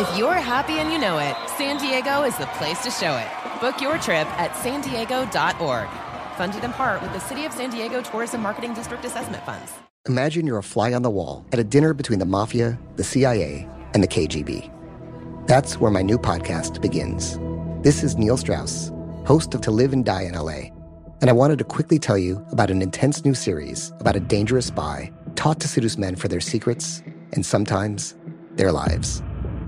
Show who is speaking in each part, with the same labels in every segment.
Speaker 1: If you're happy and you know it, San Diego is the place to show it. Book your trip at san diego.org. Funded in part with the City of San Diego Tourism Marketing District Assessment Funds.
Speaker 2: Imagine you're a fly on the wall at a dinner between the mafia, the CIA, and the KGB. That's where my new podcast begins. This is Neil Strauss, host of To Live and Die in LA, and I wanted to quickly tell you about an intense new series about a dangerous spy taught to seduce men for their secrets and sometimes their lives.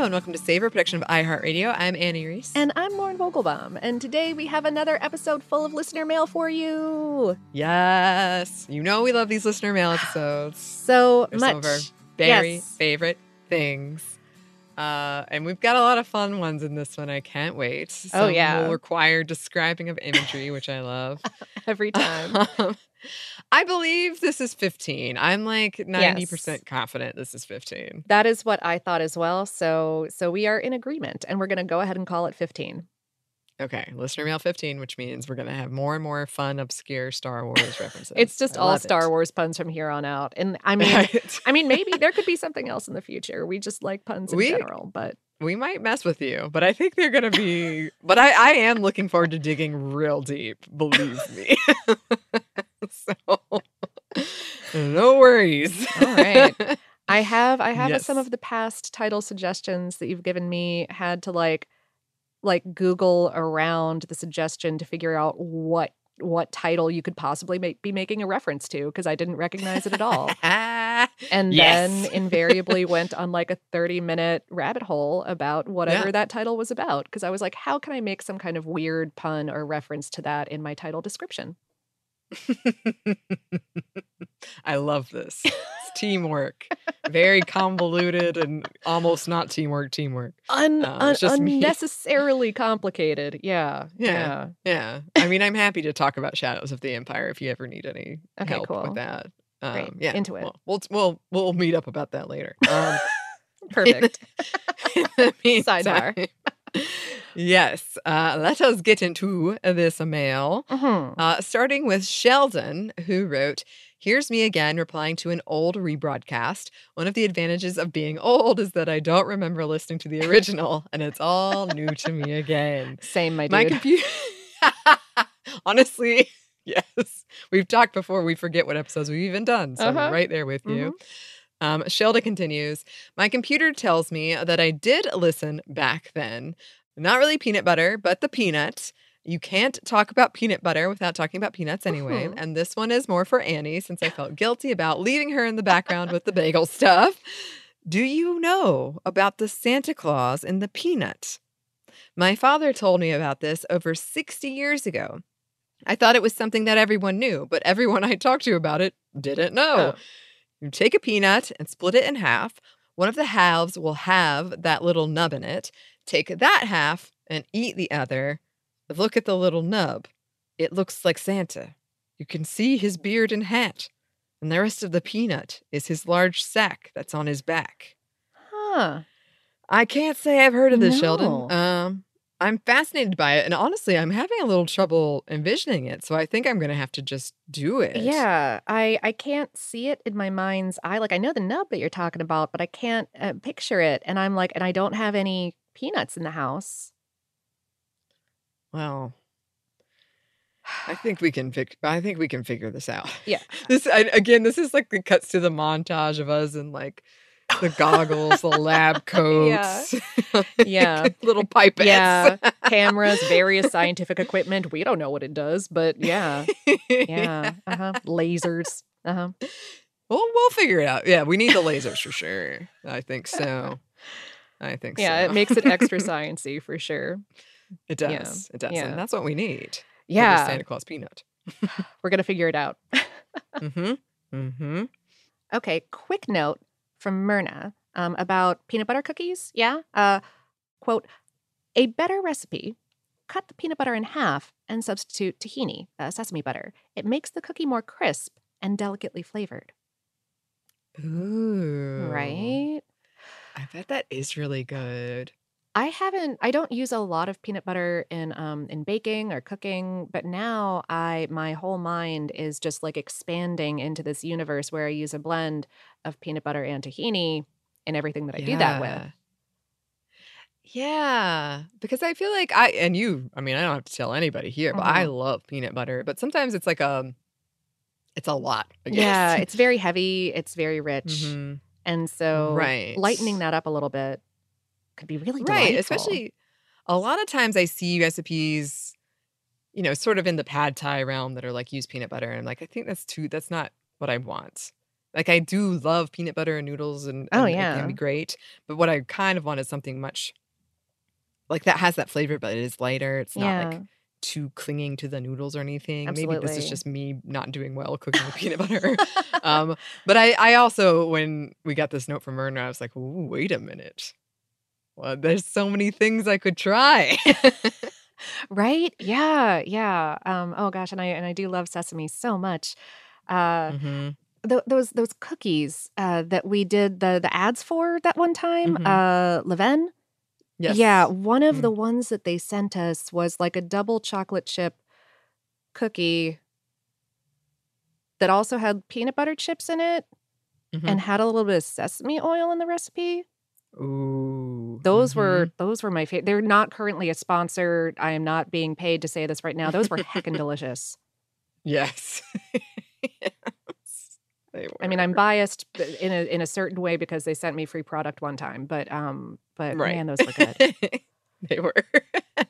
Speaker 3: Hello and welcome to Savor production of iHeartRadio. I'm Annie Reese.
Speaker 4: And I'm Lauren Vogelbaum, and today we have another episode full of listener mail for you.
Speaker 3: yes, you know we love these listener mail episodes.
Speaker 4: So
Speaker 3: They're
Speaker 4: much.
Speaker 3: some of our very
Speaker 4: Yes.
Speaker 3: favorite things. Uh, and we've got a lot of fun ones in this one. I can't wait.
Speaker 4: Oh,
Speaker 3: Some
Speaker 4: yeah.
Speaker 3: will require describing of imagery, which I love.
Speaker 4: Every time.
Speaker 3: Um, I believe this is 15. I'm like 90% confident this is 15.
Speaker 4: that is what I thought as well. So so we are in agreement, and we're going to go ahead and call it 15.
Speaker 3: Okay, listener mail 15, which means we're going to have more and more fun, obscure Star Wars references.
Speaker 4: It's just
Speaker 3: I
Speaker 4: all Star
Speaker 3: it.
Speaker 4: Wars puns from here on out. And I mean,
Speaker 3: Right.
Speaker 4: I mean, maybe there could be something else in the future. We just like puns in
Speaker 3: We-
Speaker 4: general, but
Speaker 3: we might mess with you, but I think they're going to be. but I, I am looking forward to digging real deep, believe me. so, no worries.
Speaker 4: All right. I have I have some of the past title suggestions that you've given me had to like like Google around the suggestion to figure out what what title you could possibly make, be making a reference to because I didn't recognize it at all. And
Speaker 3: Yes.
Speaker 4: then invariably went on like a 30 minute rabbit hole about whatever
Speaker 3: Yeah.
Speaker 4: that title was about. Because I was like, how can I make some kind of weird pun or reference to that in my title description?
Speaker 3: I love this. It's teamwork. Very convoluted and almost not teamwork, teamwork.
Speaker 4: Un-
Speaker 3: Uh,
Speaker 4: un-
Speaker 3: just me.
Speaker 4: unnecessarily complicated. Yeah.
Speaker 3: Yeah. Yeah. I mean, I'm happy to talk about Shadows of the Empire if you ever need any
Speaker 4: Okay,
Speaker 3: help
Speaker 4: cool.
Speaker 3: with that. Um,
Speaker 4: Great.
Speaker 3: Yeah.
Speaker 4: Into it.
Speaker 3: We'll, we'll we'll we'll meet up about that later. Um,
Speaker 4: Perfect.
Speaker 3: in the
Speaker 4: Sidebar.
Speaker 3: meantime- yes. Uh, let us get into this mail.
Speaker 4: Mhm.
Speaker 3: Uh, starting with Sheldon, who wrote, Here's me again replying to an old rebroadcast. One of the advantages of being old is that I don't remember listening to the original, and it's all new to me again.
Speaker 4: Same, my dude.
Speaker 3: My computer. Honestly, yes. We've talked before. We forget what episodes we've even done. So I'm
Speaker 4: Uh-huh.
Speaker 3: right there with you. Um, Sheldon continues My computer tells me that I did listen back then. Not really peanut butter, but the peanut. You can't talk about peanut butter without talking about peanuts anyway.
Speaker 4: Mhm.
Speaker 3: And this one is more for Annie since I felt guilty about leaving her in the background with the bagel stuff. Do you know about the Santa Claus and the peanut? My father told me about this over 60 years ago. I thought it was something that everyone knew, but everyone I talked to about it didn't know.
Speaker 4: Oh.
Speaker 3: You take a peanut and split it in half. One of the halves will have that little nub in it. Take that half and eat the other. Look at the little nub. It looks like Santa. You can see his beard and hat. And the rest of the peanut is his large sack that's on his back.
Speaker 4: Huh.
Speaker 3: I can't say I've heard of this,
Speaker 4: No.
Speaker 3: Sheldon. Um, I'm fascinated by it. And honestly, I'm having a little trouble envisioning it. So I think I'm going to have to just do it.
Speaker 4: Yeah, I I can't see it in my mind's eye. Like I know the nub that you're talking about, but I can't uh, picture it. And I'm like, and I don't have any peanuts in the house.
Speaker 3: Well, I think we can fig- I think we can figure this out.
Speaker 4: Yeah.
Speaker 3: This I, again, this is like the cuts to the montage of us and like the goggles, the lab coats, like,
Speaker 4: Yeah.
Speaker 3: little pipettes.
Speaker 4: Yeah, cameras, various scientific equipment. We don't know what it does, but yeah, yeah, uh huh. Lasers. Uh huh.
Speaker 3: Well, we'll figure it out. Yeah, we need the lasers for sure. I think so. I think so.
Speaker 4: Yeah,
Speaker 3: so.
Speaker 4: it makes it extra sciency for sure.
Speaker 3: It
Speaker 4: yeah,
Speaker 3: does. It does.
Speaker 4: yeah.
Speaker 3: And that's what we need.
Speaker 4: Yeah,
Speaker 3: Santa Claus peanut.
Speaker 4: we're gonna figure it out.
Speaker 3: Mm-hmm. Mm-hmm.
Speaker 4: Okay, quick note from Myrna um, about peanut butter cookies. Yeah. Uh, quote, a better recipe. Cut the peanut butter in half and substitute tahini, uh, sesame butter. It makes the cookie more crisp and delicately flavored.
Speaker 3: Ooh.
Speaker 4: Right?
Speaker 3: I bet that is really good.
Speaker 4: I haven't I don't use a lot of peanut butter in um in baking or cooking, but now I my whole mind is just like expanding into this universe where I use a blend of peanut butter and tahini in everything that I do that with.
Speaker 3: Yeah. Because I feel like I and you, I mean, I don't have to tell anybody here, but I love peanut butter, but sometimes it's like um it's a lot. I
Speaker 4: Yeah, it's very heavy, it's very rich.
Speaker 3: Mhm.
Speaker 4: And so
Speaker 3: Right.
Speaker 4: lightening that up a little bit could be really delightful.
Speaker 3: Right, especially a lot of times I see recipes, you know, sort of in the pad thai realm that are like use peanut butter, and I'm like, I think that's too. That's not what I want. Like I do love peanut butter and noodles, and,
Speaker 4: Oh,
Speaker 3: and it
Speaker 4: yeah.
Speaker 3: can be great. But what I kind of want is something much like that has that flavor, but it is lighter. It's not
Speaker 4: Yeah.
Speaker 3: like too clinging to the noodles or anything. Maybe this is just me not doing well cooking with peanut butter. um, but I, I also, when we got this note from Myrna, I was like, wait a minute. Well, there's so many things I could try.
Speaker 4: right? Yeah, yeah. Um oh gosh, and I and I do love sesame so much. Uh
Speaker 3: Mhm.
Speaker 4: th- those those cookies uh, that we did the the ads for that one time,
Speaker 3: Mhm.
Speaker 4: uh, Leven.
Speaker 3: Yes.
Speaker 4: Yeah, one of
Speaker 3: Mm.
Speaker 4: the ones that they sent us was like a double chocolate chip cookie that also had peanut butter chips in it
Speaker 3: Mhm.
Speaker 4: and had a little bit of sesame oil in the recipe.
Speaker 3: Ooh.
Speaker 4: Those
Speaker 3: mhm.
Speaker 4: were those were my favorite. They're not currently a sponsor. I am not being paid to say this right now. Those were heckin' delicious.
Speaker 3: Yes. yes. They were.
Speaker 4: I mean, I'm biased in a in a certain way because they sent me free product one time, but um, but
Speaker 3: Right.
Speaker 4: man, those were good.
Speaker 3: they were.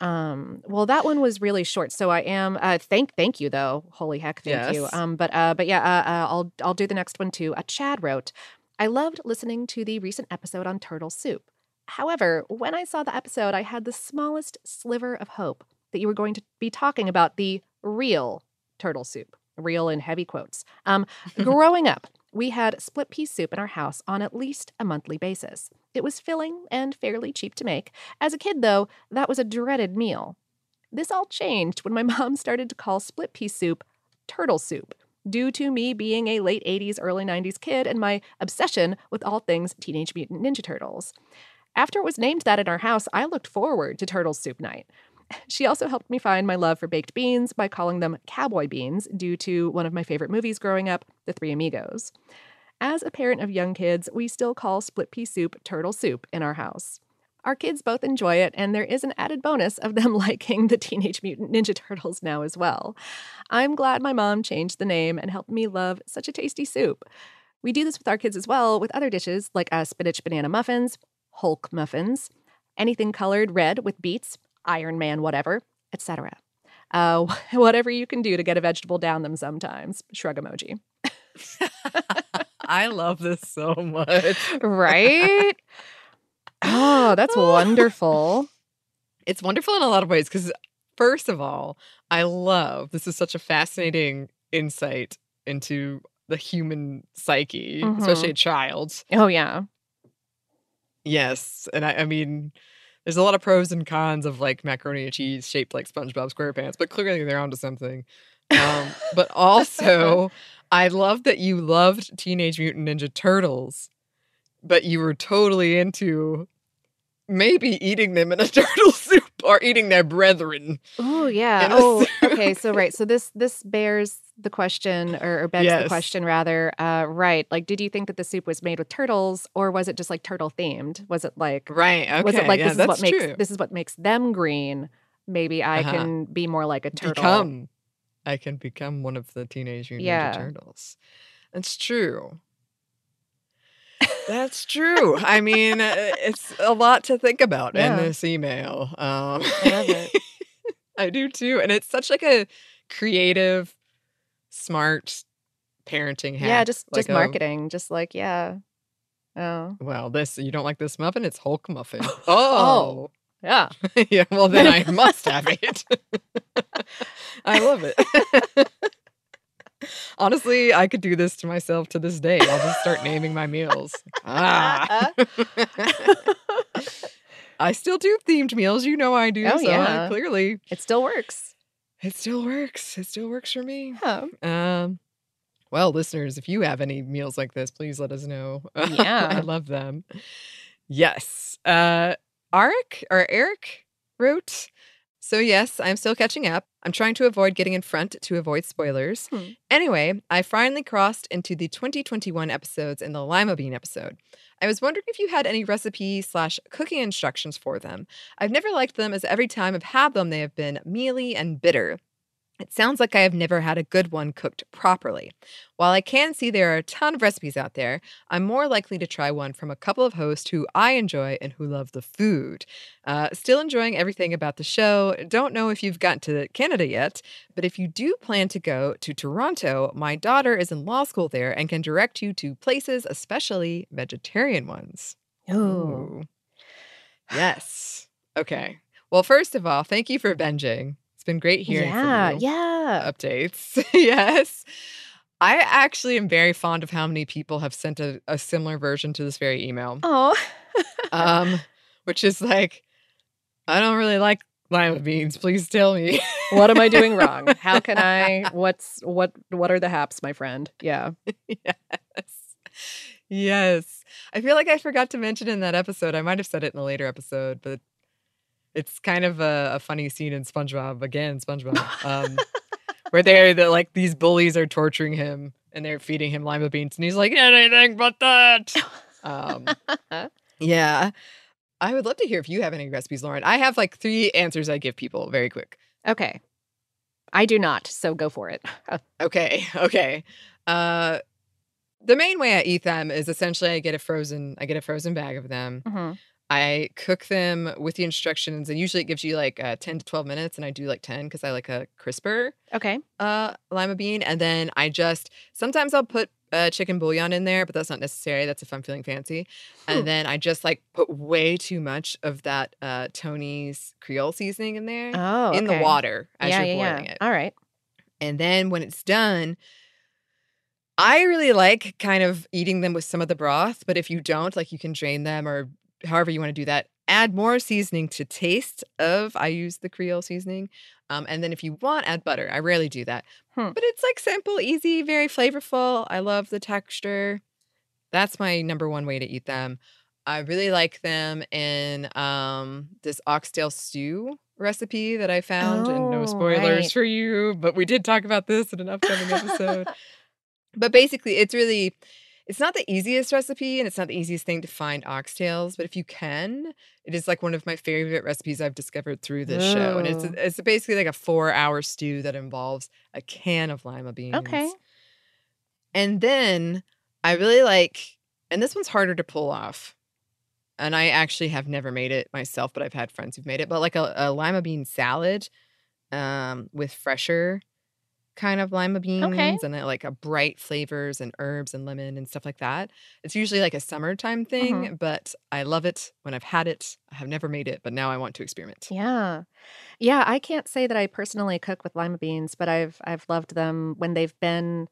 Speaker 4: Um, well, that one was really short, so I am uh thank thank you though. Holy heck, thank you. Um, but uh, but yeah, uh, uh, I'll I'll do the next one too. Uh, Chad wrote, I loved listening to the recent episode on turtle soup. However, when I saw the episode, I had the smallest sliver of hope that you were going to be talking about the real turtle soup, real in heavy quotes. Um, growing up, we had split pea soup in our house on at least a monthly basis. It was filling and fairly cheap to make. As a kid, though, that was a dreaded meal. This all changed when my mom started to call split pea soup turtle soup, due to me being a late 80s, early 90s kid and my obsession with all things Teenage Mutant Ninja Turtles. After it was named that in our house, I looked forward to Turtle Soup Night. She also helped me find my love for baked beans by calling them cowboy beans due to one of my favorite movies growing up, The Three Amigos. As a parent of young kids, we still call split pea soup turtle soup in our house. Our kids both enjoy it, and there is an added bonus of them liking the Teenage Mutant Ninja Turtles now as well. I'm glad my mom changed the name and helped me love such a tasty soup. We do this with our kids as well with other dishes like uh, spinach banana muffins, Hulk muffins, anything colored red with beets, Iron Man, whatever, etc. Uh, whatever you can do to get a vegetable down them sometimes. Shrug emoji.
Speaker 3: I love this so much.
Speaker 4: Right? oh, that's wonderful.
Speaker 3: It's wonderful in a lot of ways because, first of all, I love this is such a fascinating insight into the human psyche, especially a child.
Speaker 4: Oh, yeah.
Speaker 3: Yes. And I, I mean, there's a lot of pros and cons of like macaroni and cheese shaped like SpongeBob SquarePants, but clearly they're onto something. Um, but also, I love that you loved Teenage Mutant Ninja Turtles, but you were totally into maybe eating them in a turtle soup or eating their brethren.
Speaker 4: Oh yeah. Oh, okay. So right. So this this bears the question, or, or begs the question rather. Uh, right. Like, did you think that the soup was made with turtles, or was it just like turtle themed? Was it like
Speaker 3: Right. Okay.
Speaker 4: was it like
Speaker 3: yeah,
Speaker 4: this is what makes
Speaker 3: true.
Speaker 4: this is what makes them green? Maybe I
Speaker 3: Uh-huh.
Speaker 4: can be more like a turtle.
Speaker 3: become I can become one of the teenage mutant
Speaker 4: Yeah.
Speaker 3: turtles. That's true. That's true. I mean, uh, it's a lot to think about
Speaker 4: Yeah.
Speaker 3: in this email. Um,
Speaker 4: I love it.
Speaker 3: I do too, and it's such like a creative, smart parenting hack.
Speaker 4: Yeah, just
Speaker 3: like
Speaker 4: just
Speaker 3: a-
Speaker 4: marketing. Just like yeah. Oh.
Speaker 3: well, this you don't like this muffin? It's Hulk muffin.
Speaker 4: Oh.
Speaker 3: Oh,
Speaker 4: Yeah.
Speaker 3: yeah. Well, then I must have it. I love it. Honestly, I could do this to myself to this day. I'll just start naming my meals. Ah. I still do themed meals. You know I do.
Speaker 4: Oh,
Speaker 3: so I-
Speaker 4: yeah.
Speaker 3: clearly,
Speaker 4: It still works.
Speaker 3: it still works. It still works for me.
Speaker 4: Yeah.
Speaker 3: Um, well, listeners, if you have any meals like this, please let us know.
Speaker 4: Yeah.
Speaker 3: I love them. Yes. Uh, Arik or Eric wrote. So yes, I'm still catching up. I'm trying to avoid getting in front to avoid spoilers.
Speaker 4: Hmm.
Speaker 3: Anyway, I finally crossed into the 2021 episodes in the lima bean episode. I was wondering if you had any recipe slash cooking instructions for them. I've never liked them as every time I've had them, they have been mealy and bitter. It sounds like I have never had a good one cooked properly. While I can see there are a ton of recipes out there, I'm more likely to try one from a couple of hosts who I enjoy and who love the food. Uh, still enjoying everything about the show. Don't know if you've gotten to Canada yet, but if you do plan to go to Toronto, my daughter is in law school there and can direct you to places, especially vegetarian ones.
Speaker 4: Oh.
Speaker 3: Yes. Okay. Well, first of all, thank you for binging. Been great hearing
Speaker 4: Yeah. Yeah.
Speaker 3: Updates. yes. I actually am very fond of how many people have sent a, a similar version to this very email.
Speaker 4: Oh.
Speaker 3: Um, which is like, I don't really like lima beans. Please tell me.
Speaker 4: what am I doing wrong? How can I? What's what? What are the haps, my friend? Yeah.
Speaker 3: yes. Yes. I feel like I forgot to mention in that episode. I might have said it in a later episode, but it's kind of a, a funny scene in SpongeBob again, SpongeBob, um, where they're the, like these bullies are torturing him and they're feeding him lima beans, and he's like anything but that. Um, yeah. I would love to hear if you have any recipes, Lauren. I have like three answers I give people very quick.
Speaker 4: Okay. I do not. So go for it.
Speaker 3: Okay, okay. Uh the main way I eat them is essentially I get a frozen I get a frozen bag of them.
Speaker 4: Mhm.
Speaker 3: I cook them with the instructions and usually it gives you like uh, 10 to 12 minutes and I do like 10 cuz I like a crisper
Speaker 4: Okay.
Speaker 3: uh lima bean and then I just sometimes I'll put uh, chicken bouillon in there but that's not necessary that's if I'm feeling fancy.
Speaker 4: Hmm.
Speaker 3: And then I just like put way too much of that uh Tony's Creole seasoning in there
Speaker 4: Oh.
Speaker 3: in the
Speaker 4: okay.
Speaker 3: water as
Speaker 4: yeah,
Speaker 3: you're
Speaker 4: yeah,
Speaker 3: boiling
Speaker 4: yeah.
Speaker 3: it.
Speaker 4: All right.
Speaker 3: And then when it's done, I really like kind of eating them with some of the broth. But if you don't, like you can drain them or however you want to do that. Add more seasoning to taste of. I use the Creole seasoning. Um, and then if you want, add butter. I rarely do that.
Speaker 4: Hmm.
Speaker 3: But it's like simple, easy, very flavorful. I love the texture. That's my number one way to eat them. I really like them in um, this oxtail stew recipe that I found. and no
Speaker 4: Oh,
Speaker 3: spoilers
Speaker 4: right.
Speaker 3: for you, but we did talk about this in an upcoming episode. But basically, it's really it's not the easiest recipe and it's not the easiest thing to find oxtails, but if you can, it is like one of my favorite recipes I've discovered through this show. And it's it's basically like a 4-hour stew that involves a can of lima beans.
Speaker 4: Okay.
Speaker 3: And then I really like and this one's harder to pull off. And I actually have never made it myself, but I've had friends who've made it. But like a, a lima bean salad um, with fresher kind of lima beans and uh, like a bright flavors and herbs and lemon and stuff like that. It's usually like a summertime thing, but I love it when I've had it. I have never made it, but now I want to experiment.
Speaker 4: Yeah. Yeah, I can't say that I personally cook with lima beans, but I've I've loved them when they've been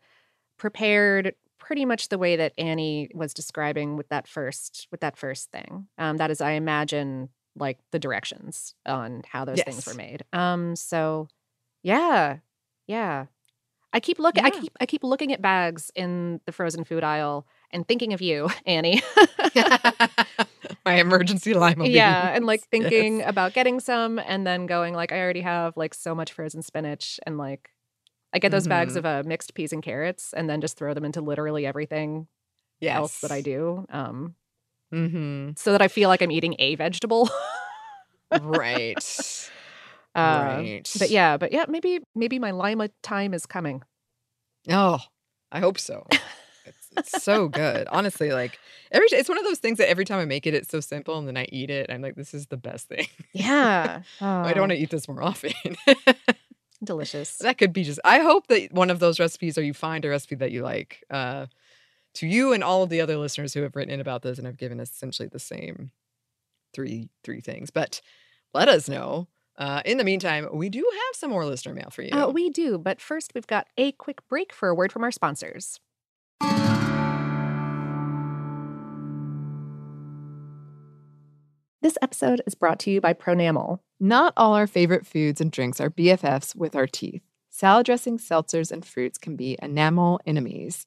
Speaker 4: prepared pretty much the way that Annie was describing with that first with that first thing. Um that is I imagine like the directions on how those things were made. Um so yeah. Yeah. I keep looking I keep I keep looking at bags in the frozen food aisle and thinking of you, Annie.
Speaker 3: my emergency lima
Speaker 4: yeah, and like
Speaker 3: beans. Yes.
Speaker 4: thinking about getting some and then going like I already have like so much frozen spinach and like I get those bags
Speaker 3: Mhm.
Speaker 4: of uh, mixed peas and carrots and then just throw them into literally everything else that I do. Um
Speaker 3: Mm-hmm.
Speaker 4: so that I feel like I'm eating a vegetable.
Speaker 3: Right.
Speaker 4: Uh,
Speaker 3: right.
Speaker 4: But yeah, but yeah, maybe maybe my lima time is coming.
Speaker 3: Oh, I hope so. It's, it's so good. Honestly, like every it's one of those things that every time I make it, it's so simple, and then I eat it. I'm like, this is the best thing.
Speaker 4: Yeah.
Speaker 3: I don't want to eat this more often.
Speaker 4: delicious.
Speaker 3: that could be just. I hope that one of those recipes, or you find a recipe that you like. Uh, to you and all of the other listeners who have written in about this and have given us essentially the same three three things, but let us know. Uh, in the meantime, we do have some more listener mail for you.
Speaker 4: Uh, we do, but first we've got a quick break for a word from our sponsors. This episode is brought to you by Pronamel.
Speaker 3: Not all our favorite foods and drinks are BFFs with our teeth. Salad dressings, seltzers, and fruits can be enamel enemies.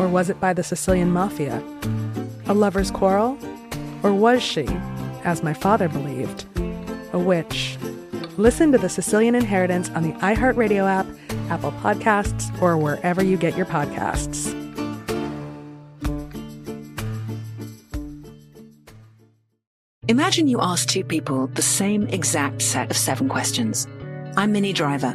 Speaker 5: Or was it by the Sicilian mafia? A lover's quarrel? Or was she, as my father believed, a witch? Listen to The Sicilian Inheritance on the iHeartRadio app, Apple Podcasts, or wherever you get your podcasts.
Speaker 6: Imagine you ask two people the same exact set of seven questions. I'm Minnie Driver,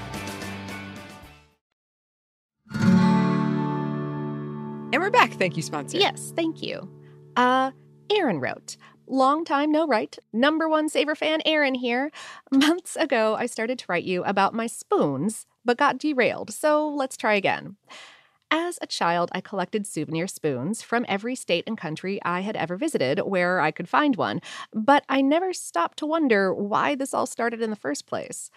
Speaker 3: Thank you, sponsor.
Speaker 4: Yes, thank you. Uh, Aaron wrote, Long time no write. Number one Savor fan, Aaron here. Months ago, I started to write you about my spoons, but got derailed, so let's try again. As a child, I collected souvenir spoons from every state and country I had ever visited where I could find one, but I never stopped to wonder why this all started in the first place.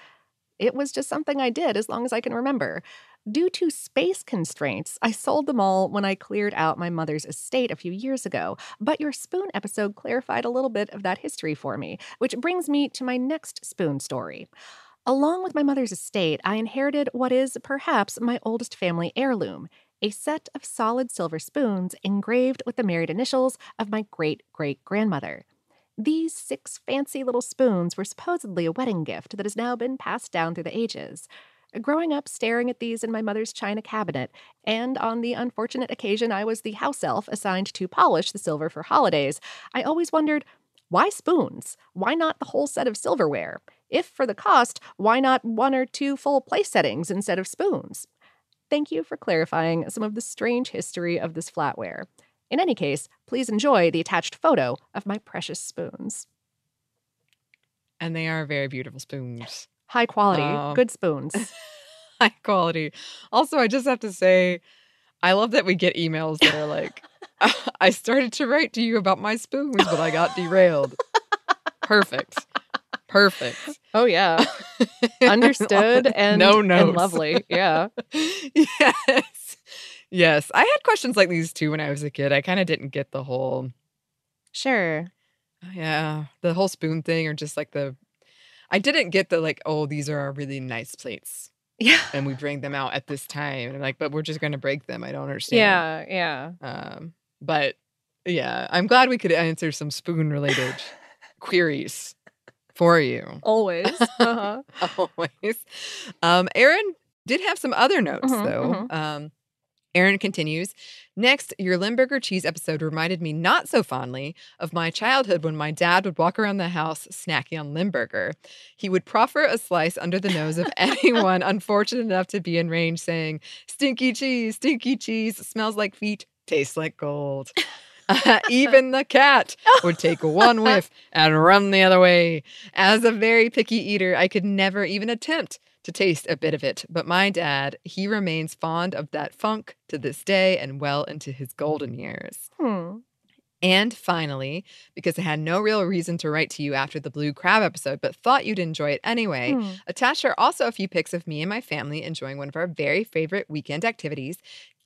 Speaker 4: It was just something I did as long as I can remember. Due to space constraints, I sold them all when I cleared out my mother's estate a few years ago. But your spoon episode clarified a little bit of that history for me, which brings me to my next spoon story. Along with my mother's estate, I inherited what is perhaps my oldest family heirloom a set of solid silver spoons engraved with the married initials of my great great grandmother. These six fancy little spoons were supposedly a wedding gift that has now been passed down through the ages. Growing up staring at these in my mother's china cabinet, and on the unfortunate occasion I was the house elf assigned to polish the silver for holidays, I always wondered why spoons? Why not the whole set of silverware? If for the cost, why not one or two full place settings instead of spoons? Thank you for clarifying some of the strange history of this flatware. In any case, please enjoy the attached photo of my precious spoons.
Speaker 3: And they are very beautiful spoons.
Speaker 4: High quality,
Speaker 3: Um,
Speaker 4: good spoons.
Speaker 3: high quality. Also, I just have to say, I love that we get emails that are like, I started to write to you about my spoons, but I got derailed. Perfect. Perfect.
Speaker 4: Oh yeah. Understood and
Speaker 3: no
Speaker 4: and
Speaker 3: notes.
Speaker 4: lovely. Yeah.
Speaker 3: yes. Yes. I had questions like these too when I was a kid. I kind of didn't get the whole,
Speaker 4: Sure.
Speaker 3: yeah, the whole spoon thing or just like the, I didn't get the like, oh, these are our really nice plates.
Speaker 4: Yeah.
Speaker 3: And we bring them out at this time. And I'm like, but we're just going to break them. I don't understand.
Speaker 4: Yeah, yeah.
Speaker 3: Um, but yeah, I'm glad we could answer some spoon related queries for you.
Speaker 4: Always. Uh-huh.
Speaker 3: Always. Um, Aaron did have some other notes
Speaker 4: Mhm,
Speaker 3: though. Um, Aaron continues. Next, your Limburger cheese episode reminded me not so fondly of my childhood when my dad would walk around the house snacking on Limburger. He would proffer a slice under the nose of anyone unfortunate enough to be in range, saying, Stinky cheese, stinky cheese, smells like feet, tastes like gold. even the cat would take one whiff and run the other way. As a very picky eater, I could never even attempt to taste a bit of it. But my dad, he remains fond of that funk to this day and well into his golden years.
Speaker 4: Hmm.
Speaker 3: And finally, because I had no real reason to write to you after the blue crab episode, but thought you'd enjoy it anyway,
Speaker 4: Hmm.
Speaker 3: attached are also a few pics of me and my family enjoying one of our very favorite weekend activities,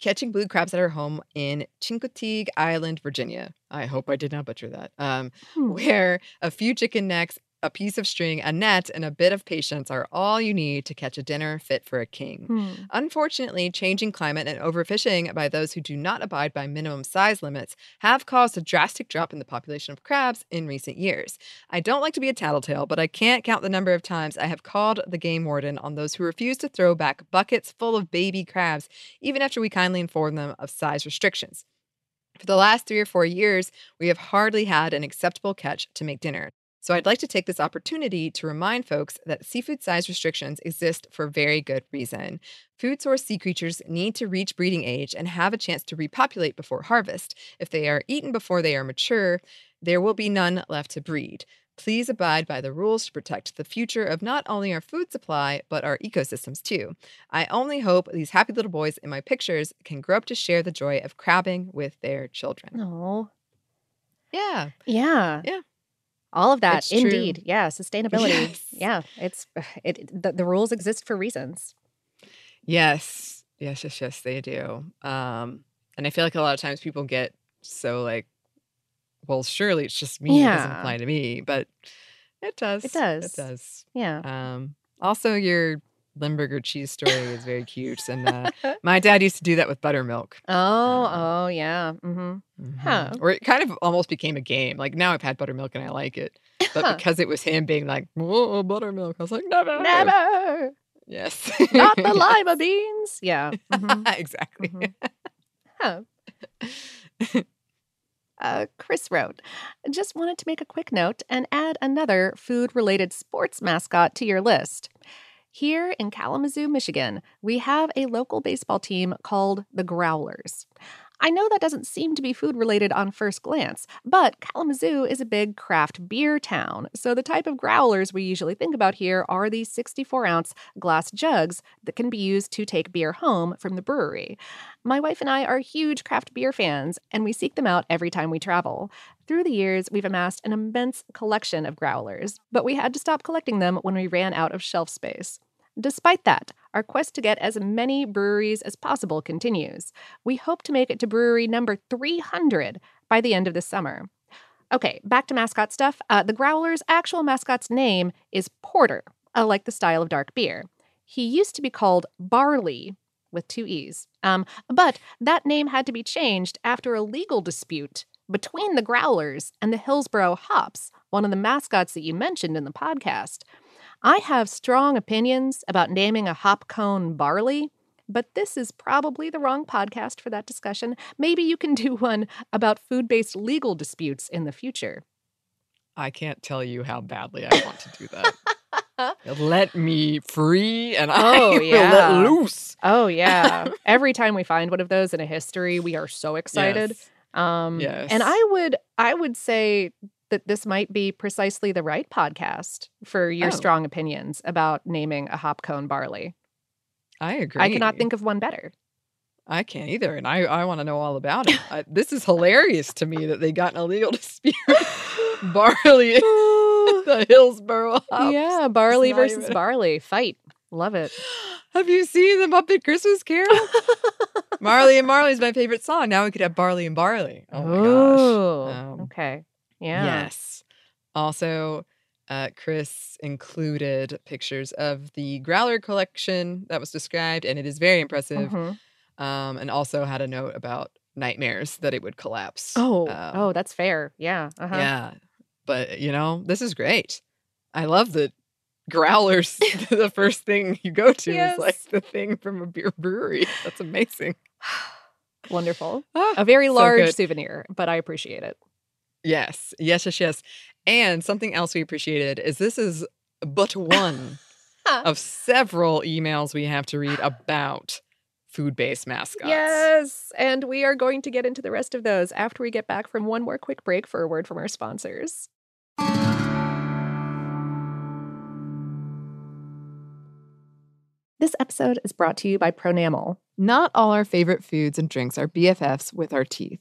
Speaker 3: catching blue crabs at our home in Chincoteague Island, Virginia. I hope I did not butcher that. Um,
Speaker 4: Hmm.
Speaker 3: where a few chicken necks, a piece of string, a net, and a bit of patience are all you need to catch a dinner fit for a king.
Speaker 4: Hmm.
Speaker 3: Unfortunately, changing climate and overfishing by those who do not abide by minimum size limits have caused a drastic drop in the population of crabs in recent years. I don't like to be a tattletale, but I can't count the number of times I have called the game warden on those who refuse to throw back buckets full of baby crabs, even after we kindly inform them of size restrictions. For the last three or four years, we have hardly had an acceptable catch to make dinner. So I'd like to take this opportunity to remind folks that seafood size restrictions exist for very good reason. Food source sea creatures need to reach breeding age and have a chance to repopulate before harvest. If they are eaten before they are mature, there will be none left to breed. Please abide by the rules to protect the future of not only our food supply, but our ecosystems too. I only hope these happy little boys in my pictures can grow up to share the joy of crabbing with their children.
Speaker 4: Oh.
Speaker 3: Yeah.
Speaker 4: Yeah.
Speaker 3: Yeah.
Speaker 4: All of that,
Speaker 3: It's true.
Speaker 4: indeed. Yeah, sustainability.
Speaker 3: Yes.
Speaker 4: Yeah, it's it. The, the rules exist for reasons.
Speaker 3: Yes. Yes, yes, yes, they do. Um, and I feel like a lot of times people get so like, well, surely it's just me. It doesn't apply to me, but it does.
Speaker 4: It does.
Speaker 3: It does.
Speaker 4: Yeah.
Speaker 3: Um, also, your Limburger cheese story is very cute, and uh, my dad used to do that with buttermilk.
Speaker 4: Oh, oh, yeah. Mm-hmm. Huh.
Speaker 3: Or it kind of almost became a game. Like now I've had buttermilk and I like it, but because it was him being like, "Whoa, buttermilk," I was like, "Never,
Speaker 4: Never.
Speaker 3: Yes,
Speaker 4: Not the lima beans. Yeah. mhm.
Speaker 3: exactly.
Speaker 4: Huh. Uh, Chris wrote, just wanted to make a quick note and add another food related sports mascot to your list. Here in Kalamazoo, Michigan, we have a local baseball team called the Growlers. I know that doesn't seem to be food related on first glance, but Kalamazoo is a big craft beer town, so the type of growlers we usually think about here are these 64 ounce glass jugs that can be used to take beer home from the brewery. My wife and I are huge craft beer fans, and we seek them out every time we travel. Through the years, we've amassed an immense collection of growlers, but we had to stop collecting them when we ran out of shelf space. Despite that, our quest to get as many breweries as possible continues. We hope to make it to brewery number 300 by the end of the summer. Okay, back to mascot stuff. Uh, the Growler's actual mascot's name is Porter, uh, like the style of dark beer. He used to be called Barley with two E's. Um, but that name had to be changed after a legal dispute between the Growlers and the Hillsboro Hops, one of the mascots that you mentioned in the podcast. I have strong opinions about naming a hop cone barley, but this is probably the wrong podcast for that discussion. Maybe you can do one about food based legal disputes in the future.
Speaker 3: I can't tell you how badly I want to do that. let me free, and I
Speaker 4: Oh,
Speaker 3: will
Speaker 4: yeah.
Speaker 3: let loose.
Speaker 4: Oh, yeah. Every time we find one of those in a history, we are so excited.
Speaker 3: Yes.
Speaker 4: Um,
Speaker 3: Yes.
Speaker 4: And I would, I would say that this might be precisely the right podcast for your
Speaker 3: Oh.
Speaker 4: strong opinions about naming a hop cone barley.
Speaker 3: I agree.
Speaker 4: I cannot think of one better.
Speaker 3: I can't either, and I, I want to know all about it. I, this is hilarious to me that they got an illegal dispute. Barley, the Hillsboro Hops.
Speaker 4: Yeah, barley versus
Speaker 3: even-
Speaker 4: barley. Fight. Love it.
Speaker 3: Have you seen the Muppet Christmas Carol? Marley and Marley is my favorite song. Now we could have Barley and Barley. Oh my
Speaker 4: Oh,
Speaker 3: gosh. Um,
Speaker 4: okay. Yeah.
Speaker 3: Yes. Also, uh, Chris included pictures of the Growler collection that was described, and it is very impressive.
Speaker 4: Mhm.
Speaker 3: Um, and also had a note about nightmares that it would collapse.
Speaker 4: Oh,
Speaker 3: Um,
Speaker 4: oh, that's fair. Yeah. Uh-huh.
Speaker 3: Yeah. But, you know, this is great. I love that growlers, the first thing you go to
Speaker 4: Yes.
Speaker 3: is like the thing from a beer brewery. That's amazing.
Speaker 4: Wonderful.
Speaker 3: Ah,
Speaker 4: A very large
Speaker 3: good.
Speaker 4: souvenir, but I appreciate it.
Speaker 3: Yes, yes, yes, yes. And something else we appreciated is this is but one of several emails we have to read about food based mascots.
Speaker 4: Yes. And we are going to get into the rest of those after we get back from one more quick break for a word from our sponsors. This episode is brought to you by Pronamel.
Speaker 3: Not all our favorite foods and drinks are BFFs with our teeth.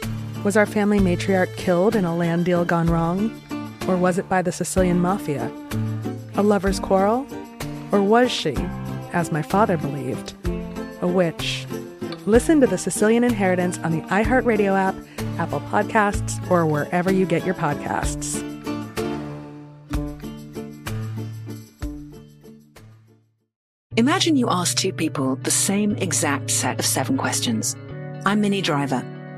Speaker 5: Was our family matriarch killed in a land deal gone wrong? Or was it by the Sicilian mafia? A lover's quarrel? Or was she, as my father believed, a witch? Listen to The Sicilian Inheritance on the iHeartRadio app, Apple Podcasts, or wherever you get your podcasts.
Speaker 6: Imagine you ask two people the same exact set of seven questions. I'm Minnie Driver,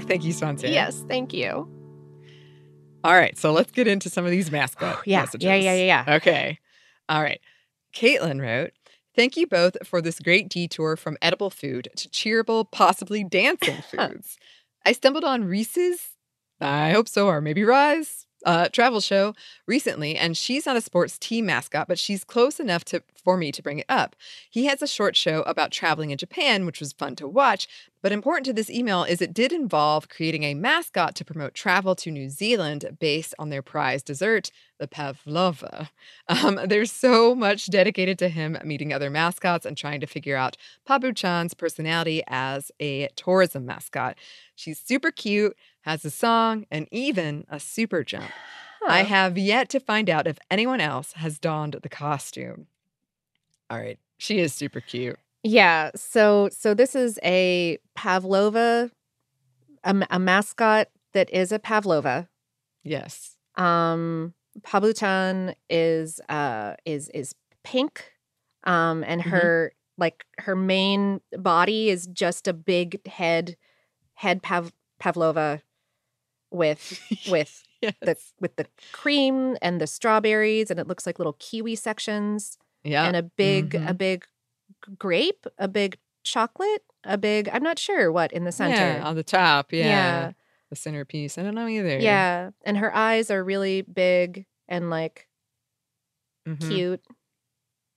Speaker 3: Back. Thank you, sponsor.
Speaker 4: Yes, thank you.
Speaker 3: All right, so let's get into some of these mascot oh,
Speaker 4: Yeah,
Speaker 3: messages.
Speaker 4: yeah, yeah, yeah, yeah.
Speaker 3: Okay. All right. Caitlin wrote, Thank you both for this great detour from edible food to cheerable, possibly dancing foods. I stumbled on Reese's, I hope so, or maybe Rise, uh, travel show recently, and she's not a sports team mascot, but she's close enough to for me to bring it up. He has a short show about traveling in Japan, which was fun to watch, but important to this email is it did involve creating a mascot to promote travel to New Zealand based on their prize dessert, the pavlova. Um, there's so much dedicated to him meeting other mascots and trying to figure out Pabu Chan's personality as a tourism mascot. She's super cute, has a song, and even a super jump. I have yet to find out if anyone else has donned the costume. All right, she is super cute.
Speaker 4: Yeah. So so this is a Pavlova, a, a mascot that is a Pavlova.
Speaker 3: Yes.
Speaker 4: Um, Pabuchan is uh is is pink, um, and
Speaker 3: Mhm.
Speaker 4: her like her main body is just a big head head pav- pavlova with with
Speaker 3: Yes.
Speaker 4: the with the cream and the strawberries and it looks like little kiwi sections
Speaker 3: yeah.
Speaker 4: and a big a
Speaker 3: Mhm.
Speaker 4: big grape a big chocolate a big i'm not sure what in the center
Speaker 3: Yeah, on the top. Yeah.
Speaker 4: Yeah.
Speaker 3: The centerpiece. I don't know either.
Speaker 4: Yeah, and her eyes are really big and like
Speaker 3: Mhm.
Speaker 4: cute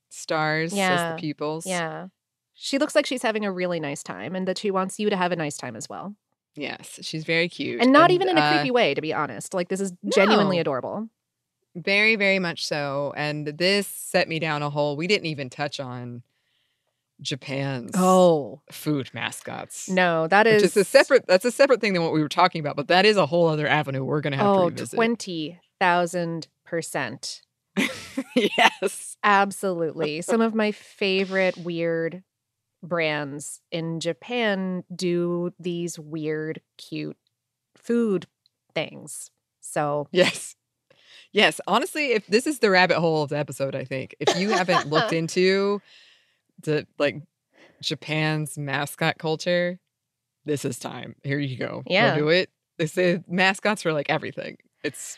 Speaker 3: Stars as
Speaker 4: Yeah.
Speaker 3: the pupils.
Speaker 4: yeah she looks like she's having a really nice time and that she wants you to have a nice time as well
Speaker 3: Yes. She's very cute.
Speaker 4: and not even in a
Speaker 3: uh,
Speaker 4: creepy way to be honest like this is genuinely
Speaker 3: No.
Speaker 4: adorable
Speaker 3: Very, very much so. And this set me down a hole. We didn't even touch on Japan's
Speaker 4: oh
Speaker 3: food mascots.
Speaker 4: no that is
Speaker 3: is a separate that's a separate thing than what we were talking about, but that is a whole other avenue we're gonna have
Speaker 4: oh
Speaker 3: to revisit.
Speaker 4: 20000 percent
Speaker 3: yes.
Speaker 4: Absolutely. Some of my favorite weird brands in Japan do these weird, cute food things. So,
Speaker 3: Yes. Yes. Honestly, if this is the rabbit hole of the episode, I think. If you haven't looked into the like Japan's mascot culture, this is time. Here you go.
Speaker 4: Yeah.
Speaker 3: Go do it. They say mascots for like everything. It's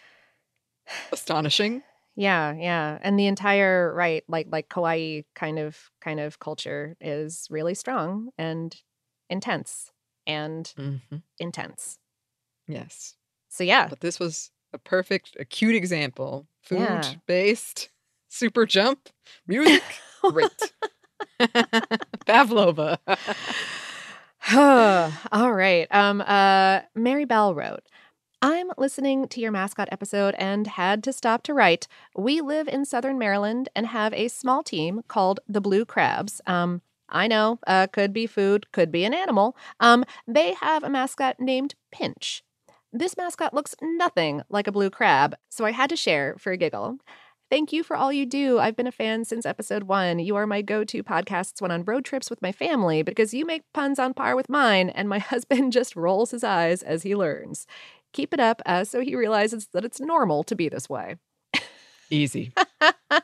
Speaker 3: astonishing.
Speaker 4: Yeah, yeah. And the entire right, like like kawaii kind of kind of culture is really strong and intense and
Speaker 3: Mm-hmm.
Speaker 4: intense.
Speaker 3: Yes.
Speaker 4: So yeah.
Speaker 3: But this was a perfect, a cute example. Food
Speaker 4: Yeah.
Speaker 3: based, super jump, music, great. Pavlova.
Speaker 4: All right. Um uh Mary Bell wrote I'm listening to your mascot episode and had to stop to write. We live in Southern Maryland and have a small team called the Blue Crabs. Um, I know, uh, could be food, could be an animal. Um, they have a mascot named Pinch. This mascot looks nothing like a blue crab, so I had to share for a giggle. Thank you for all you do. I've been a fan since episode one. You are my go to podcasts when on road trips with my family because you make puns on par with mine, and my husband just rolls his eyes as he learns. Keep it up uh, so he realizes that it's normal to be this way.
Speaker 3: Easy.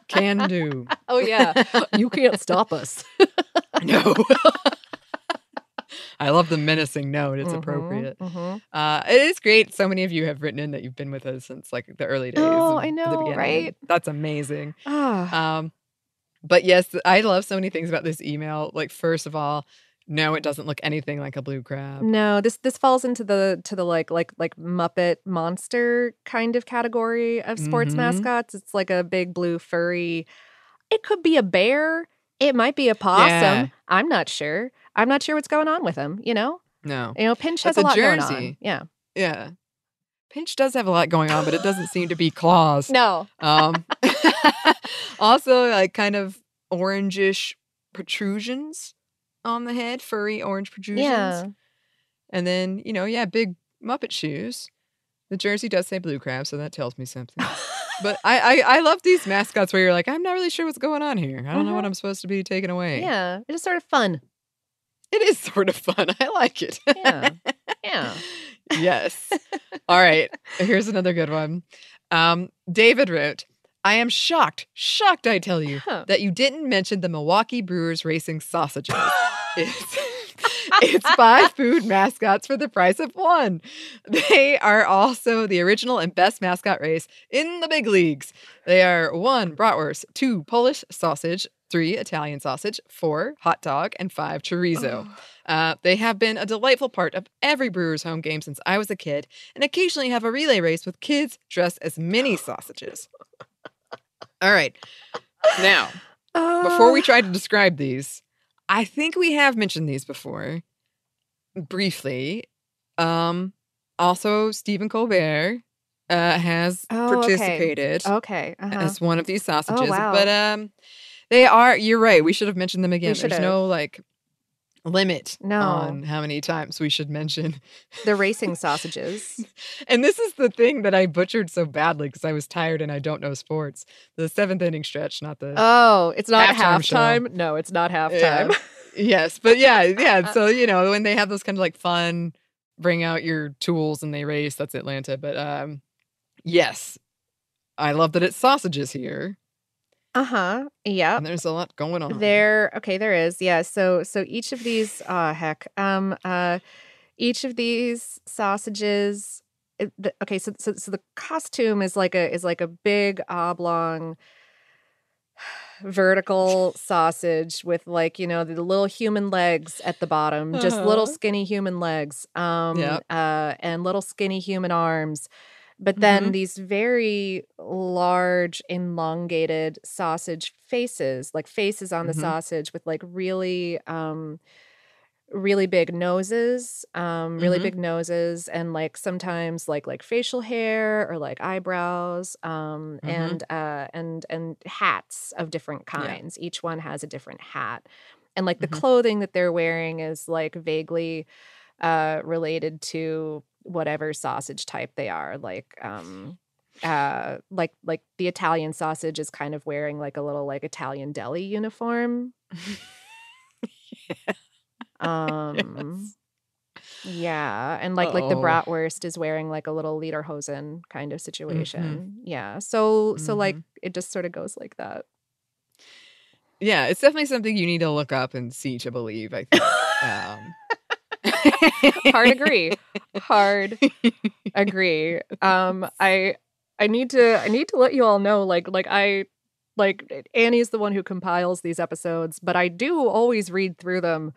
Speaker 3: Can do.
Speaker 4: Oh, yeah. you can't stop us.
Speaker 3: No. I love the menacing note. It's
Speaker 4: Mhm,
Speaker 3: appropriate.
Speaker 4: mhm.
Speaker 3: Uh, it is great. So many of you have written in that you've been with us since like the early days.
Speaker 4: Oh, I
Speaker 3: the
Speaker 4: know,
Speaker 3: beginning.
Speaker 4: right?
Speaker 3: That's amazing.
Speaker 4: Ah.
Speaker 3: Um, but yes, I love so many things about this email. Like, first of all, no, it doesn't look anything like a blue crab.
Speaker 4: No, this this falls into the to the like like like Muppet monster kind of category of sports
Speaker 3: Mhm.
Speaker 4: mascots. It's like a big blue furry. It could be a bear. It might be a possum.
Speaker 3: Yeah.
Speaker 4: I'm not sure. I'm not sure what's going on with him. You know,
Speaker 3: No.
Speaker 4: you know, Pinch
Speaker 3: That's
Speaker 4: has a
Speaker 3: a
Speaker 4: lot going on.
Speaker 3: jersey.
Speaker 4: Yeah.
Speaker 3: Yeah. Pinch does have a lot going on, but it doesn't seem to be claws.
Speaker 4: No.
Speaker 3: Um, also, like kind of orangish protrusions on the head, furry orange protrusions.
Speaker 4: Yeah.
Speaker 3: And then, you know, yeah, big Muppet shoes. The jersey does say blue crab, so that tells me something. but I, I, I love these mascots where you're like, I'm not really sure what's going on here. I don't know what
Speaker 4: Mhm.
Speaker 3: I'm supposed to be taking away.
Speaker 4: Yeah. It's sort of fun.
Speaker 3: It is sort of fun. I like it.
Speaker 4: Yeah. Yeah.
Speaker 3: yes. All right. Here's another good one. Um, David wrote, I am shocked, shocked, I tell you,
Speaker 4: Huh.
Speaker 3: that you didn't mention the Milwaukee Brewers Racing sausages. It's, it's five food mascots for the price of one. They are also the original and best mascot race in the big leagues. They are one, bratwurst, two, Polish sausage, three, Italian sausage, four, hot dog, and five, chorizo. Uh, they have been a delightful part of every Brewers home game since I was a kid, and occasionally have a relay race with kids dressed as mini sausages. All right. Now, before we try to describe these, I think we have mentioned these before briefly. Um, also, Stephen Colbert uh, has
Speaker 4: Oh,
Speaker 3: participated
Speaker 4: Okay. Uh-huh.
Speaker 3: as one of these sausages.
Speaker 4: wow.
Speaker 3: But um, they are. You're right. We should have mentioned them again. There's
Speaker 4: have.
Speaker 3: no like limit
Speaker 4: No.
Speaker 3: on how many times we should mention.
Speaker 4: the racing sausages.
Speaker 3: And this is the thing that I butchered so badly because I was tired and I don't know sports. The seventh inning stretch, not the
Speaker 4: Oh, it's not
Speaker 3: Halftime.
Speaker 4: No, it's not
Speaker 3: Yeah.
Speaker 4: halftime.
Speaker 3: yes, but yeah, yeah. So you know when they have those kind of like fun, bring out your tools and they race. That's Atlanta. But um, yes, I love that it's sausages here.
Speaker 4: Uh-huh. Yeah.
Speaker 3: And there's a lot going on.
Speaker 4: There okay, there is. Yeah. So so each of these uh heck. Um uh each of these sausages it, the, okay, so, so so the costume is like a is like a big oblong vertical sausage with like you know the little human legs at the bottom just little
Speaker 3: Uh-huh.
Speaker 4: skinny human legs um
Speaker 3: Yep.
Speaker 4: uh and little skinny human arms but then
Speaker 3: Mhm.
Speaker 4: these very large elongated sausage faces like faces on the
Speaker 3: Mhm.
Speaker 4: sausage with like really um really big noses um really
Speaker 3: Mhm.
Speaker 4: big noses and like sometimes like like facial hair or like eyebrows um
Speaker 3: Mhm.
Speaker 4: and uh and and hats of different
Speaker 3: Yeah.
Speaker 4: kinds each one has a different hat and like the
Speaker 3: Mhm.
Speaker 4: clothing that they're wearing is like vaguely uh related to whatever sausage type they are like um uh like like the italian sausage is kind of wearing like a little like italian deli uniform. Um yeah and like like the bratwurst is wearing like a little lederhosen kind of situation. Yeah so so like it just sort of goes like that.
Speaker 3: Yeah, it's definitely something you need to look up and see to believe, I think. um,
Speaker 4: hard agree. Hard agree. Um i i need to i need to let you all know like like i like annie's the one who compiles these episodes but i do always read through them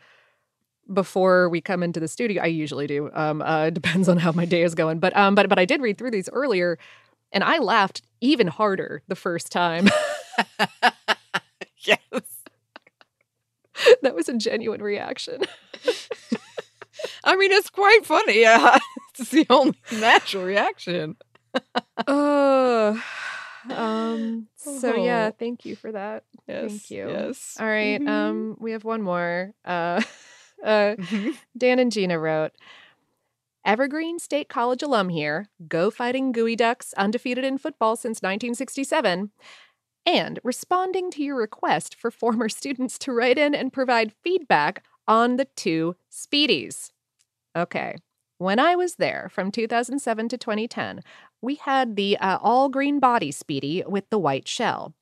Speaker 4: before we come into the studio. I usually do um uh it depends on how my day is going but um but but i did read through these earlier and i laughed even harder the first time.
Speaker 3: Yes.
Speaker 4: that was a genuine reaction
Speaker 3: I mean, it's quite funny. Yeah, it's the only natural reaction.
Speaker 4: uh, um so yeah
Speaker 3: Oh.
Speaker 4: thank you for that
Speaker 3: Yes,
Speaker 4: thank you
Speaker 3: yes.
Speaker 4: all right,
Speaker 3: Mhm.
Speaker 4: um we have one more uh uh
Speaker 3: Mhm.
Speaker 4: dan and gina wrote evergreen state college alum here go fighting geoducks undefeated in football since 1967 and responding to your request for former students to write in and provide feedback on the two speedies okay when I was there from 2007 to 2010, we had the uh, all green body Speedy with the white shell.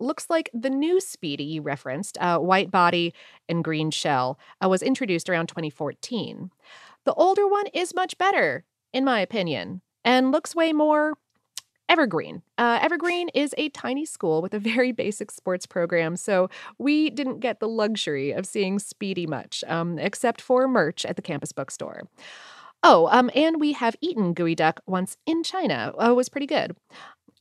Speaker 4: Looks like the new Speedy you referenced, uh, white body and green shell, uh, was introduced around 2014. The older one is much better, in my opinion, and looks way more evergreen. Uh, evergreen is a tiny school with a very basic sports program, so we didn't get the luxury of seeing Speedy much, um, except for merch at the campus bookstore. Oh, um, and we have eaten geoduck once in China. Oh, it was pretty good.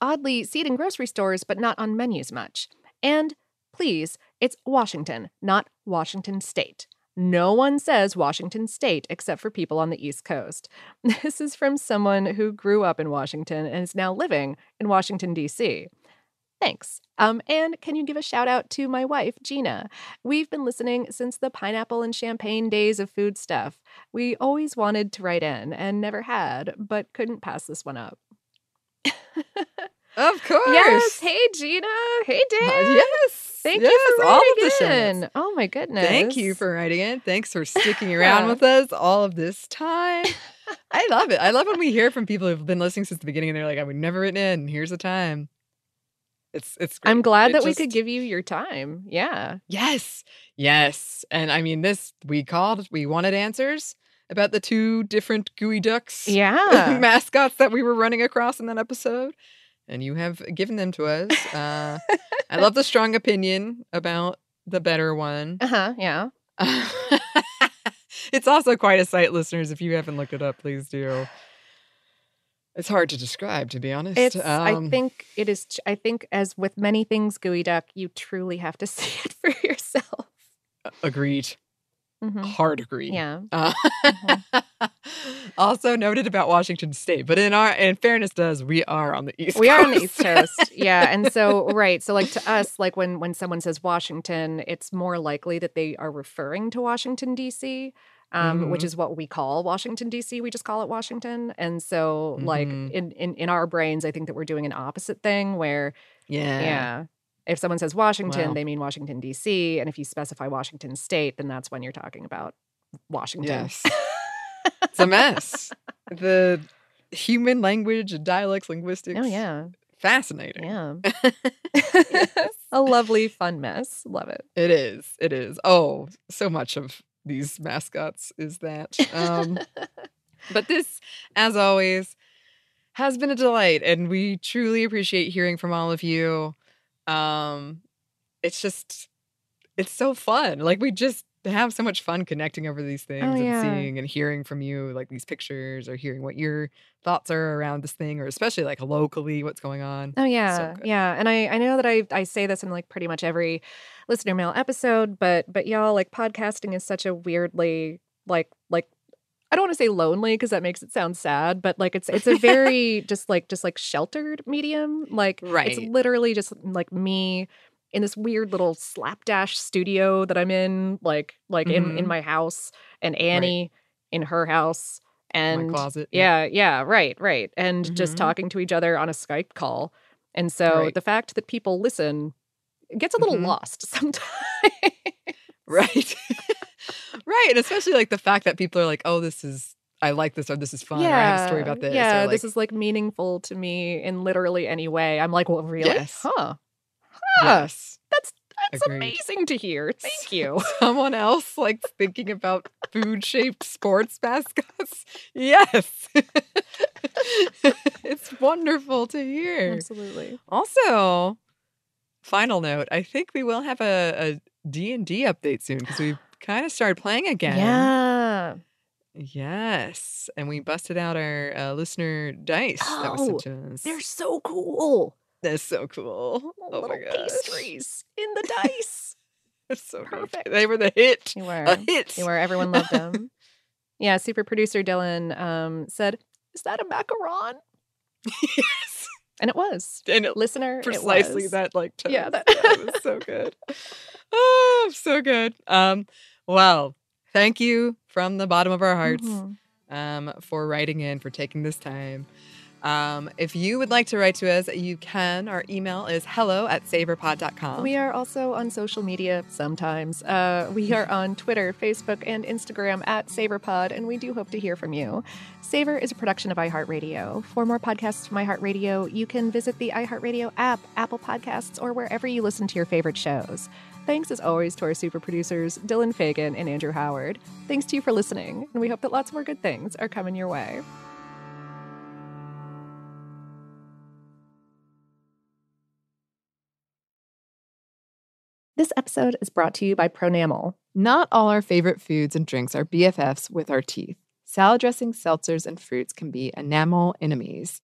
Speaker 4: Oddly, see it in grocery stores, but not on menus much. And please, it's Washington, not Washington State. No one says Washington State except for people on the East Coast. This is from someone who grew up in Washington and is now living in Washington, D.C. Thanks. Um, and can you give a shout out to my wife, Gina? We've been listening since the pineapple and champagne days of food stuff. We always wanted to write in and never had, but couldn't pass this one up.
Speaker 3: Of course.
Speaker 4: Yes. Hey, Gina. Hey, Dan.
Speaker 3: Uh, yes.
Speaker 4: Thank
Speaker 3: yes,
Speaker 4: you for
Speaker 3: all of the show
Speaker 4: in. Oh my goodness.
Speaker 3: Thank you for writing in. Thanks for sticking around with us all of this time. I love it. I love when we hear from people who've been listening since the beginning and they're like, I've never written in. Here's the time. It's it's great.
Speaker 4: I'm glad
Speaker 3: It
Speaker 4: that we could give you your time. Yeah.
Speaker 3: Yes. Yes. And I mean this we called we wanted answers about the two different geoducks
Speaker 4: Yeah.
Speaker 3: mascots that we were running across in that episode. And you have given them to us. Uh, I love the strong opinion about the better one.
Speaker 4: Uh huh. Yeah.
Speaker 3: it's also quite a sight, listeners. If you haven't looked it up, please do. It's hard to describe, to be honest.
Speaker 4: It's. I
Speaker 3: Um,
Speaker 4: think it is. I think as with many things, Geoduck, you truly have to see it for yourself.
Speaker 3: agreed.
Speaker 4: Mhm.
Speaker 3: Hard agree.
Speaker 4: Yeah.
Speaker 3: Uh, also noted about Washington State, but in our in fairness to us, we are on the East.
Speaker 4: we are on the East Coast. Yeah. And so, right. So, like to us, like when when someone says Washington, it's more likely that they are referring to Washington D.C. Um, which
Speaker 3: Mhm.
Speaker 4: is what we call Washington D.C. We just call it Washington, and so like
Speaker 3: Mhm.
Speaker 4: in, in in our brains, I think that we're doing an opposite thing where
Speaker 3: yeah.
Speaker 4: Yeah. If someone says Washington,
Speaker 3: Wow.
Speaker 4: they mean Washington, D.C. And if you specify Washington State, then that's when you're talking about Washington.
Speaker 3: Yes. it's a mess. The human language, dialects, linguistics.
Speaker 4: Oh, yeah.
Speaker 3: fascinating.
Speaker 4: Yeah.
Speaker 3: Yes.
Speaker 4: A lovely, fun mess. Love it.
Speaker 3: It is. It is. Oh, so much of these mascots is that. Um, but this, as always, has been a delight, and we truly appreciate hearing from all of you. Um, it's just, it's so fun. Like we just have so much fun connecting over these things and
Speaker 4: Oh, yeah.
Speaker 3: seeing and hearing from you, like these pictures, or hearing what your thoughts are around this thing, or especially like locally, what's going on.
Speaker 4: Oh yeah,
Speaker 3: good.
Speaker 4: yeah. And I I know that I I say this in like pretty much every listener mail episode, but but y'all like podcasting is such a weirdly like like I don't want to say lonely because that makes it sound sad, but like it's it's a very just like just like sheltered medium. Like
Speaker 3: right.
Speaker 4: it's literally just like me in this weird little slapdash studio that I'm in, like like in in
Speaker 3: Mhm.
Speaker 4: my house, and Annie in her house. And
Speaker 3: closet, yeah.
Speaker 4: yeah, yeah, right, right. And just
Speaker 3: Mhm.
Speaker 4: talking to each other on a Skype call. And so
Speaker 3: Right.
Speaker 4: the fact that people listen gets a little
Speaker 3: Mhm.
Speaker 4: lost sometimes.
Speaker 3: Right. right. And especially like the fact that people are like, oh, this is, I like this, or this is fun, or I have a story about this.
Speaker 4: Yeah,
Speaker 3: or
Speaker 4: this is like meaningful to me in literally any way. I'm like, well, really?
Speaker 3: Yes.
Speaker 4: Huh.
Speaker 3: yes.
Speaker 4: That's that's
Speaker 3: Agreed.
Speaker 4: amazing to hear. Thank you.
Speaker 3: Someone else like thinking about food shaped sports mascots. Yes. it's wonderful to hear.
Speaker 4: Absolutely.
Speaker 3: Also, final note, I think we will have a, a D&D update soon because we've kind of started playing again.
Speaker 4: Yeah.
Speaker 3: Yes. And we busted out our uh, listener dice that was
Speaker 4: Oh,
Speaker 3: sent to us.
Speaker 4: They're so cool.
Speaker 3: That's so cool. Oh
Speaker 4: Little
Speaker 3: my gosh.
Speaker 4: pastries in the dice.
Speaker 3: That's so.
Speaker 4: Perfect.
Speaker 3: They were the hit.
Speaker 4: You were.
Speaker 3: A hit.
Speaker 4: You were. Everyone loved them. yeah. Super producer Dylan um, said, "Is that a macaron?"
Speaker 3: yes.
Speaker 4: And it was.
Speaker 3: And it,
Speaker 4: Listener, it
Speaker 3: precisely
Speaker 4: was.
Speaker 3: that like tone.
Speaker 4: Yeah, that-
Speaker 3: it was so good. Oh, so good. Um, well, thank you from the bottom of our hearts
Speaker 4: Mhm.
Speaker 3: um, for writing in, for taking this time. Um, if you would like to write to us, you can. Our email is hello at savorpod.com.
Speaker 4: We are also on social media sometimes. Uh, we are on Twitter, Facebook, and Instagram at SavorPod, and we do hope to hear from you. Savor is a production of iHeartRadio. For more podcasts from iHeartRadio, you can visit the iHeartRadio app, Apple Podcasts, or wherever you listen to your favorite shows. Thanks as always to our super producers, Dylan Fagan and Andrew Howard. Thanks to you for listening, and we hope that lots more good things are coming your way. This episode is brought to you by Pronamel.
Speaker 3: Not all our favorite foods and drinks are BFFs with our teeth. Salad dressings, seltzers, and fruits can be enamel enemies.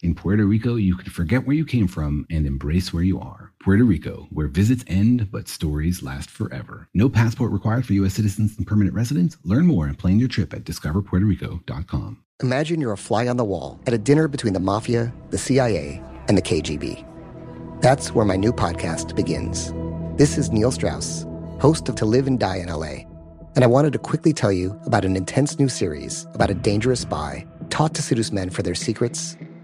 Speaker 7: In Puerto Rico, you can forget where you came from and embrace where you are. Puerto Rico, where visits end but stories last forever. No passport required for U.S. citizens and permanent residents. Learn more and plan your trip at discoverpuertorico.com.
Speaker 2: Imagine you're a fly on the wall at a dinner between the mafia, the CIA, and the KGB. That's where my new podcast begins. This is Neil Strauss, host of To Live and Die in LA. And I wanted to quickly tell you about an intense new series about a dangerous spy taught to seduce men for their secrets